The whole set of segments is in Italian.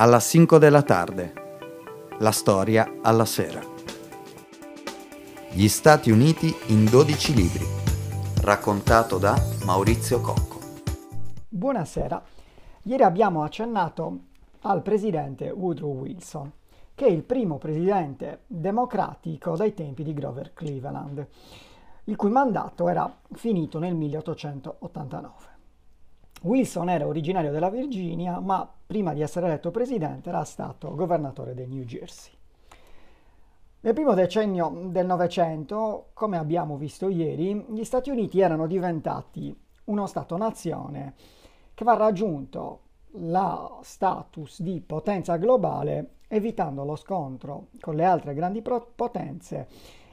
alla 5 della tarde. La storia alla sera. Gli Stati Uniti in 12 libri. Raccontato da Maurizio Cocco. Buonasera. Ieri abbiamo accennato al presidente Woodrow Wilson, che è il primo presidente democratico dai tempi di Grover Cleveland, il cui mandato era finito nel 1889. Wilson era originario della Virginia, ma prima di essere eletto presidente era stato governatore del New Jersey. Nel primo decennio del Novecento, come abbiamo visto ieri, gli Stati Uniti erano diventati uno Stato-nazione che va raggiunto la status di potenza globale evitando lo scontro con le altre grandi potenze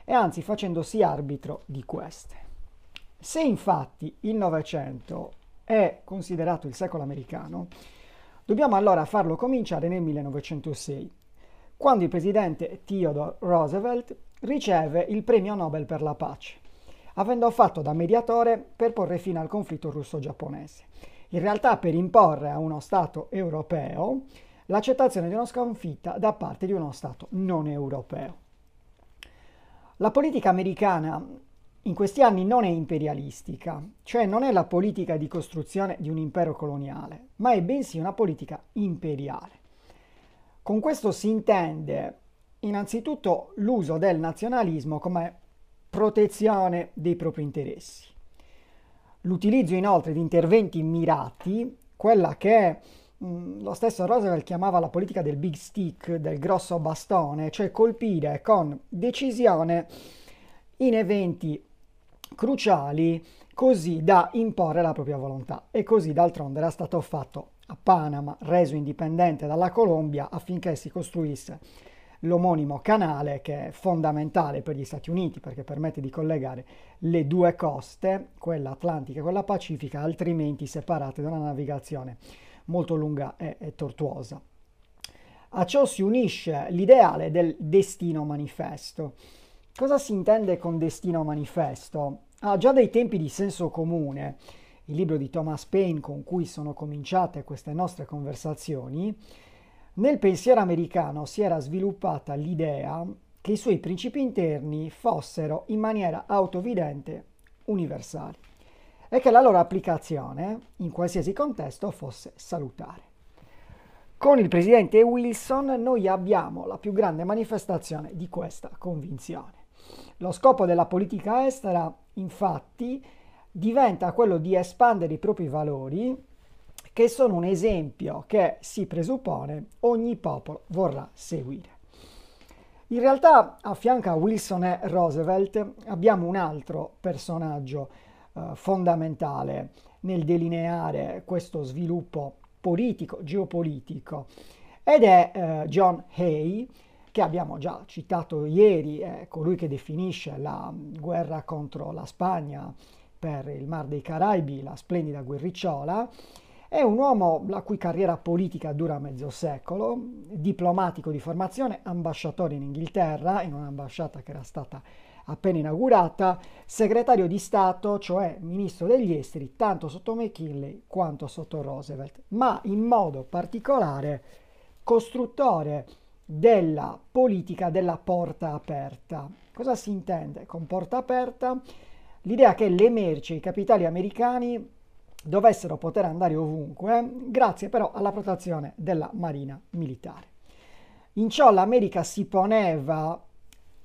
e anzi facendosi arbitro di queste. Se infatti il Novecento è considerato il secolo americano, dobbiamo allora farlo cominciare nel 1906, quando il presidente Theodore Roosevelt riceve il premio Nobel per la pace, avendo fatto da mediatore per porre fine al conflitto russo-giapponese. In realtà per imporre a uno Stato europeo l'accettazione di una sconfitta da parte di uno Stato non europeo. La politica americana in questi anni non è imperialistica, cioè non è la politica di costruzione di un impero coloniale, ma è bensì una politica imperiale. Con questo si intende innanzitutto l'uso del nazionalismo come protezione dei propri interessi. L'utilizzo inoltre di interventi mirati, quella che mh, lo stesso Roosevelt chiamava la politica del big stick, del grosso bastone, cioè colpire con decisione in eventi cruciali così da imporre la propria volontà e così d'altronde era stato fatto a Panama, reso indipendente dalla Colombia affinché si costruisse l'omonimo canale che è fondamentale per gli Stati Uniti perché permette di collegare le due coste, quella atlantica e quella pacifica, altrimenti separate da una navigazione molto lunga e, e tortuosa. A ciò si unisce l'ideale del destino manifesto. Cosa si intende con destino manifesto? Ah, già dai tempi di senso comune, il libro di Thomas Paine con cui sono cominciate queste nostre conversazioni, nel pensiero americano si era sviluppata l'idea che i suoi principi interni fossero in maniera autovidente universali e che la loro applicazione in qualsiasi contesto fosse salutare. Con il presidente Wilson noi abbiamo la più grande manifestazione di questa convinzione. Lo scopo della politica estera, infatti, diventa quello di espandere i propri valori, che sono un esempio che si presuppone ogni popolo vorrà seguire. In realtà, a fianco a Wilson e Roosevelt, abbiamo un altro personaggio eh, fondamentale nel delineare questo sviluppo politico, geopolitico, ed è eh, John Hay, che abbiamo già citato ieri, è colui che definisce la guerra contro la Spagna per il Mar dei Caraibi, la splendida guerricciola, è un uomo la cui carriera politica dura mezzo secolo, diplomatico di formazione, ambasciatore in Inghilterra, in un'ambasciata che era stata appena inaugurata, segretario di Stato, cioè ministro degli esteri, tanto sotto McKinley quanto sotto Roosevelt, ma in modo particolare costruttore della politica della porta aperta. Cosa si intende con porta aperta? L'idea che le merci e i capitali americani dovessero poter andare ovunque, grazie però alla protezione della marina militare. In ciò l'America si poneva,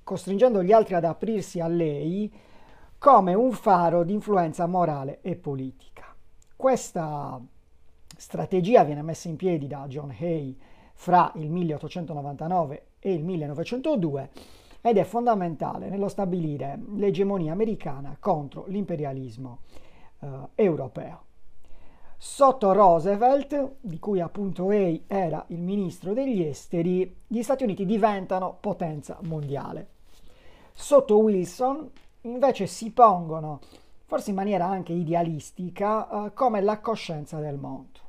costringendo gli altri ad aprirsi a lei, come un faro di influenza morale e politica. Questa strategia viene messa in piedi da John Hay fra il 1899 e il 1902 ed è fondamentale nello stabilire l'egemonia americana contro l'imperialismo eh, europeo. Sotto Roosevelt, di cui appunto Hay era il ministro degli esteri, gli Stati Uniti diventano potenza mondiale. Sotto Wilson invece si pongono, forse in maniera anche idealistica, eh, come la coscienza del mondo.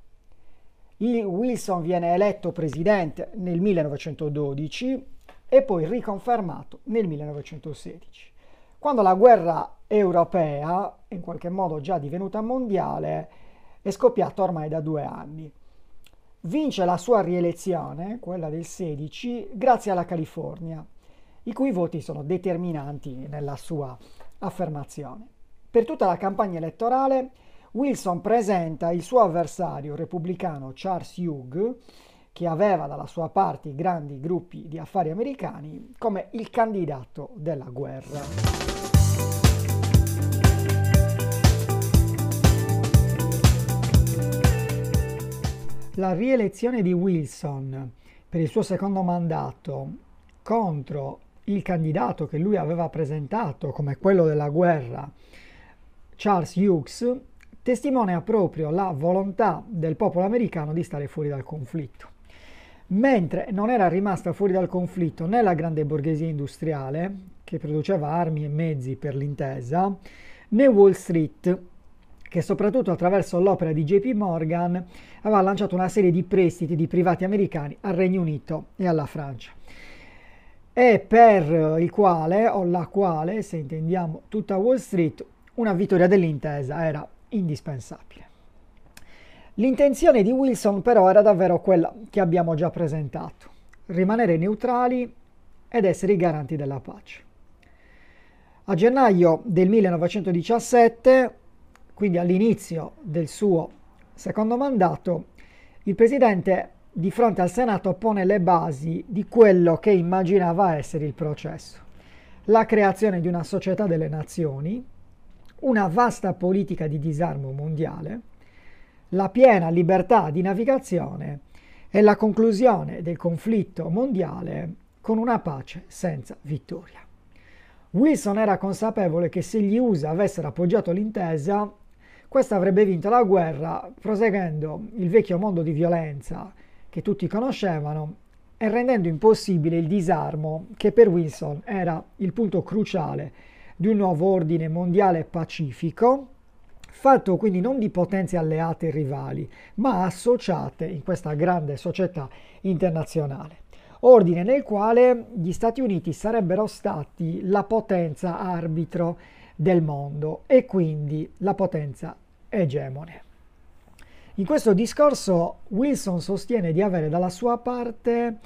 Wilson viene eletto presidente nel 1912 e poi riconfermato nel 1916. Quando la guerra europea, in qualche modo già divenuta mondiale, è scoppiata ormai da due anni. vince la sua rielezione, quella del 16, grazie alla California, i cui voti sono determinanti nella sua affermazione. Per tutta la campagna elettorale Wilson presenta il suo avversario repubblicano Charles Hugh, che aveva dalla sua parte i grandi gruppi di affari americani, come il candidato della guerra. La rielezione di Wilson per il suo secondo mandato contro il candidato che lui aveva presentato come quello della guerra, Charles Hughes, testimonia proprio la volontà del popolo americano di stare fuori dal conflitto. Mentre non era rimasta fuori dal conflitto né la grande borghesia industriale, che produceva armi e mezzi per l'intesa, né Wall Street, che soprattutto attraverso l'opera di JP Morgan aveva lanciato una serie di prestiti di privati americani al Regno Unito e alla Francia e per il quale o la quale, se intendiamo tutta Wall Street, una vittoria dell'intesa era indispensabile. L'intenzione di Wilson però era davvero quella che abbiamo già presentato, rimanere neutrali ed essere i garanti della pace. A gennaio del 1917, quindi all'inizio del suo secondo mandato, il presidente di fronte al Senato pone le basi di quello che immaginava essere il processo, la creazione di una società delle nazioni, una vasta politica di disarmo mondiale, la piena libertà di navigazione e la conclusione del conflitto mondiale con una pace senza vittoria. Wilson era consapevole che se gli USA avessero appoggiato l'intesa, questa avrebbe vinto la guerra proseguendo il vecchio mondo di violenza che tutti conoscevano e rendendo impossibile il disarmo che per Wilson era il punto cruciale di un nuovo ordine mondiale pacifico, fatto quindi non di potenze alleate e rivali, ma associate in questa grande società internazionale. Ordine nel quale gli Stati Uniti sarebbero stati la potenza arbitro del mondo e quindi la potenza egemone. In questo discorso Wilson sostiene di avere dalla sua parte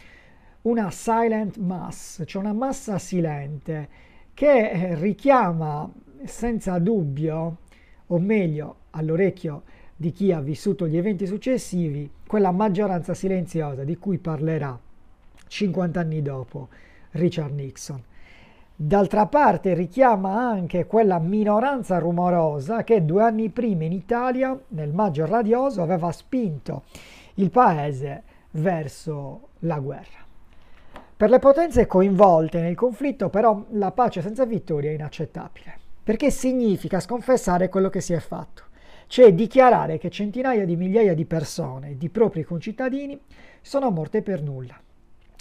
una silent mass, cioè una massa silente, che eh, richiama senza dubbio, o meglio all'orecchio di chi ha vissuto gli eventi successivi, quella maggioranza silenziosa di cui parlerà 50 anni dopo Richard Nixon. D'altra parte richiama anche quella minoranza rumorosa che due anni prima in Italia, nel maggio radioso, aveva spinto il paese verso la guerra. Per le potenze coinvolte nel conflitto però la pace senza vittoria è inaccettabile, perché significa sconfessare quello che si è fatto, cioè dichiarare che centinaia di migliaia di persone, di propri concittadini, sono morte per nulla.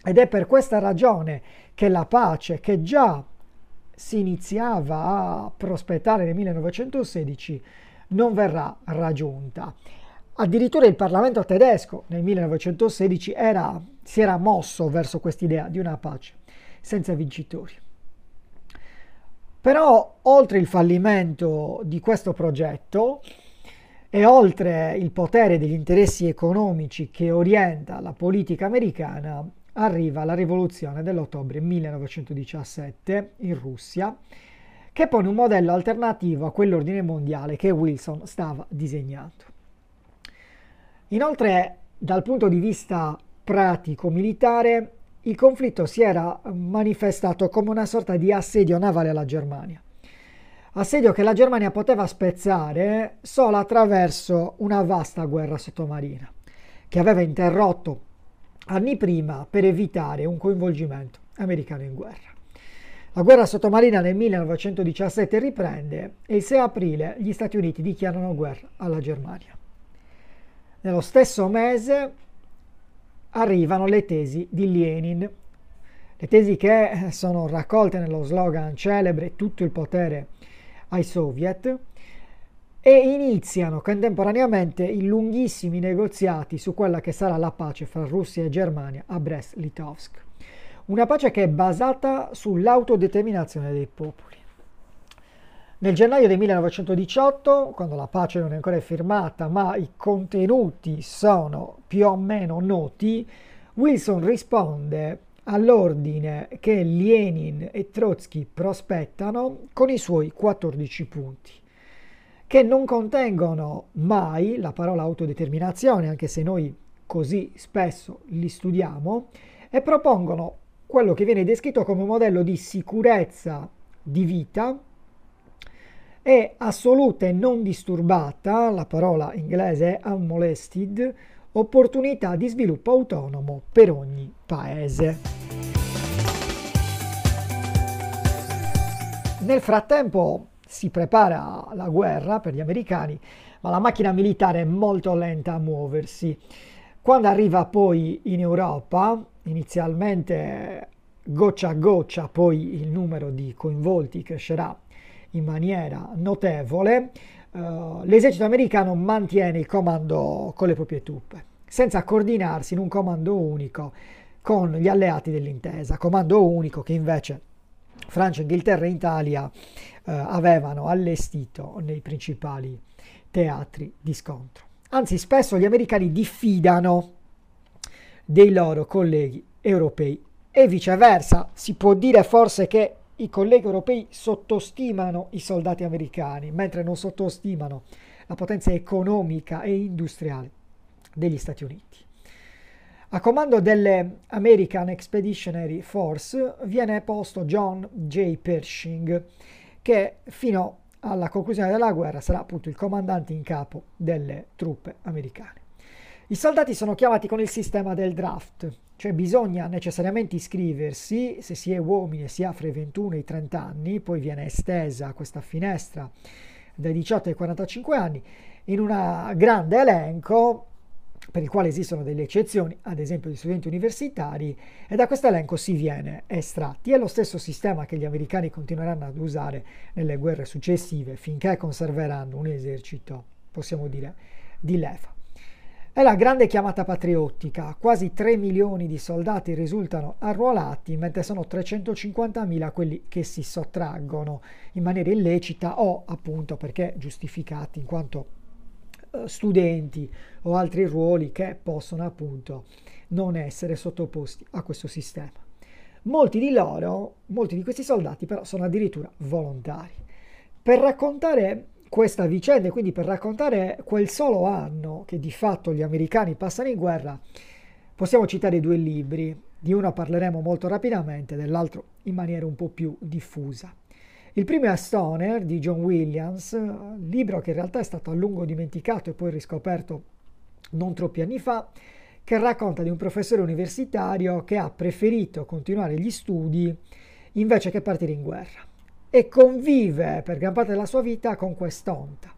Ed è per questa ragione che la pace, che già si iniziava a prospettare nel 1916, non verrà raggiunta. Addirittura il Parlamento tedesco nel 1916 era, si era mosso verso quest'idea di una pace senza vincitori. Però oltre il fallimento di questo progetto e oltre il potere degli interessi economici che orienta la politica americana, arriva la rivoluzione dell'ottobre 1917 in Russia, che pone un modello alternativo a quell'ordine mondiale che Wilson stava disegnando. Inoltre, dal punto di vista pratico-militare, il conflitto si era manifestato come una sorta di assedio navale alla Germania. Assedio che la Germania poteva spezzare solo attraverso una vasta guerra sottomarina, che aveva interrotto anni prima per evitare un coinvolgimento americano in guerra. La guerra sottomarina nel 1917 riprende e il 6 aprile gli Stati Uniti dichiarano guerra alla Germania. Nello stesso mese arrivano le tesi di Lenin, le tesi che sono raccolte nello slogan celebre tutto il potere ai soviet e iniziano contemporaneamente i lunghissimi negoziati su quella che sarà la pace fra Russia e Germania a Brest-Litovsk. Una pace che è basata sull'autodeterminazione dei popoli. Nel gennaio del 1918, quando la pace non è ancora firmata, ma i contenuti sono più o meno noti, Wilson risponde all'ordine che Lenin e Trotsky prospettano con i suoi 14 punti, che non contengono mai la parola autodeterminazione, anche se noi così spesso li studiamo, e propongono quello che viene descritto come un modello di sicurezza di vita è assoluta e non disturbata, la parola inglese è unmolested, opportunità di sviluppo autonomo per ogni paese. Nel frattempo si prepara la guerra per gli americani, ma la macchina militare è molto lenta a muoversi. Quando arriva poi in Europa, inizialmente goccia a goccia, poi il numero di coinvolti crescerà in maniera notevole, uh, l'esercito americano mantiene il comando con le proprie truppe, senza coordinarsi in un comando unico con gli alleati dell'intesa, comando unico che invece Francia, Inghilterra e Italia uh, avevano allestito nei principali teatri di scontro. Anzi, spesso gli americani diffidano dei loro colleghi europei e viceversa. Si può dire forse che i colleghi europei sottostimano i soldati americani, mentre non sottostimano la potenza economica e industriale degli Stati Uniti. A comando delle American Expeditionary Force viene posto John J. Pershing, che fino alla conclusione della guerra sarà appunto il comandante in capo delle truppe americane. I soldati sono chiamati con il sistema del draft, cioè bisogna necessariamente iscriversi, se si è uomini e si ha fra i 21 e i 30 anni, poi viene estesa questa finestra dai 18 ai 45 anni, in un grande elenco per il quale esistono delle eccezioni, ad esempio di studenti universitari, e da questo elenco si viene estratti. È lo stesso sistema che gli americani continueranno ad usare nelle guerre successive finché conserveranno un esercito, possiamo dire, di leva. È la grande chiamata patriottica, quasi 3 milioni di soldati risultano arruolati, mentre sono 350.000 quelli che si sottraggono in maniera illecita o appunto perché giustificati in quanto eh, studenti o altri ruoli che possono appunto non essere sottoposti a questo sistema. Molti di loro, molti di questi soldati però sono addirittura volontari. Per raccontare questa vicenda e quindi per raccontare quel solo anno che di fatto gli americani passano in guerra, possiamo citare due libri. Di uno parleremo molto rapidamente, dell'altro in maniera un po' più diffusa. Il primo è Stoner di John Williams, libro che in realtà è stato a lungo dimenticato e poi riscoperto non troppi anni fa, che racconta di un professore universitario che ha preferito continuare gli studi invece che partire in guerra e convive per gran parte della sua vita con quest'onta.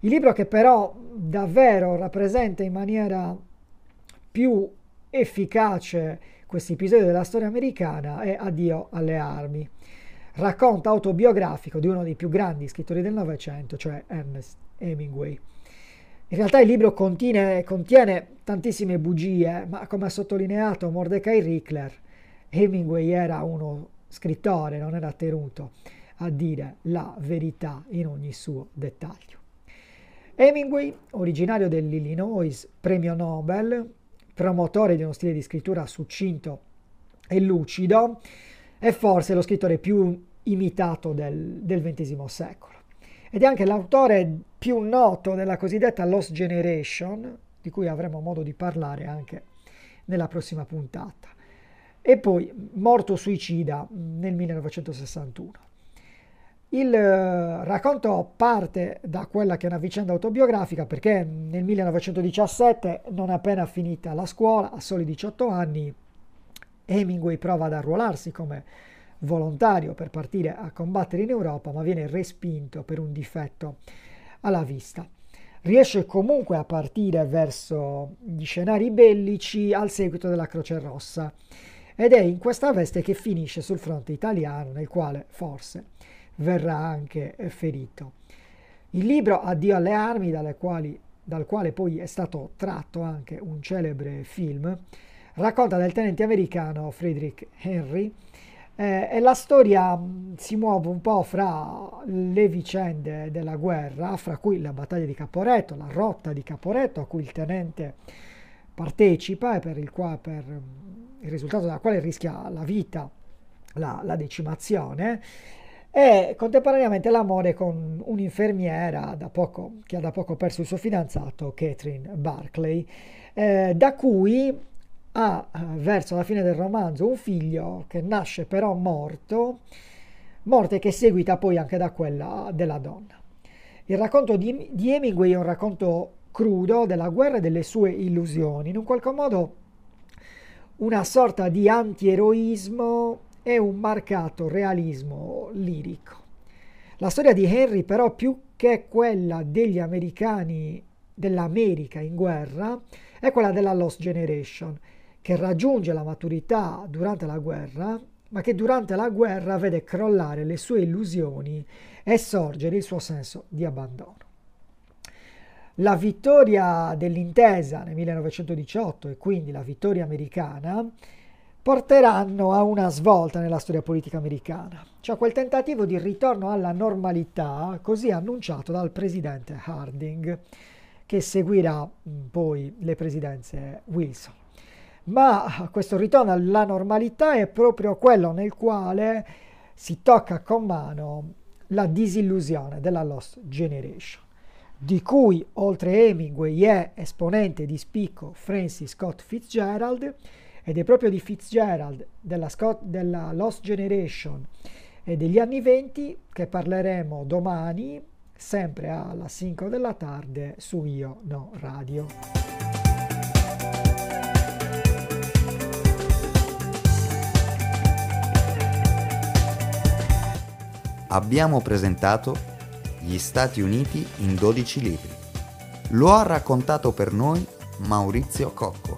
Il libro che però davvero rappresenta in maniera più efficace questi episodi della storia americana è Addio alle armi. Racconto autobiografico di uno dei più grandi scrittori del Novecento, cioè Ernest Hemingway. In realtà il libro contiene, contiene tantissime bugie, ma come ha sottolineato Mordecai Rickler, Hemingway era uno scrittore non era tenuto a dire la verità in ogni suo dettaglio. Hemingway, originario dell'Illinois, premio Nobel, promotore di uno stile di scrittura succinto e lucido, è forse lo scrittore più imitato del, del XX secolo. Ed è anche l'autore più noto della cosiddetta Lost Generation, di cui avremo modo di parlare anche nella prossima puntata e poi morto suicida nel 1961. Il eh, racconto parte da quella che è una vicenda autobiografica perché nel 1917, non appena finita la scuola, a soli 18 anni, Hemingway prova ad arruolarsi come volontario per partire a combattere in Europa, ma viene respinto per un difetto alla vista. Riesce comunque a partire verso gli scenari bellici al seguito della Croce Rossa ed è in questa veste che finisce sul fronte italiano nel quale forse verrà anche ferito. Il libro Addio alle armi, quali, dal quale poi è stato tratto anche un celebre film, racconta del tenente americano Friedrich Henry eh, e la storia mh, si muove un po' fra le vicende della guerra, fra cui la battaglia di Caporetto, la rotta di Caporetto a cui il tenente partecipa e per il, qua, per il risultato della quale rischia la vita, la, la decimazione, e contemporaneamente l'amore con un'infermiera da poco, che ha da poco perso il suo fidanzato, Catherine Barclay, eh, da cui ha eh, verso la fine del romanzo un figlio che nasce però morto, morte che è seguita poi anche da quella della donna. Il racconto di, di Hemingway è un racconto crudo della guerra e delle sue illusioni, in un qualche modo una sorta di antieroismo e un marcato realismo lirico. La storia di Henry però più che quella degli americani dell'America in guerra è quella della Lost Generation, che raggiunge la maturità durante la guerra, ma che durante la guerra vede crollare le sue illusioni e sorgere il suo senso di abbandono. La vittoria dell'intesa nel 1918 e quindi la vittoria americana porteranno a una svolta nella storia politica americana, cioè quel tentativo di ritorno alla normalità così annunciato dal presidente Harding, che seguirà mm, poi le presidenze Wilson. Ma questo ritorno alla normalità è proprio quello nel quale si tocca con mano la disillusione della Lost Generation di cui oltre Hemingway è esponente di spicco Francis Scott Fitzgerald ed è proprio di Fitzgerald della, Scott, della Lost Generation e degli anni 20 che parleremo domani sempre alla 5 della tarde su Io No Radio. Abbiamo presentato gli Stati Uniti in 12 libri. Lo ha raccontato per noi Maurizio Cocco.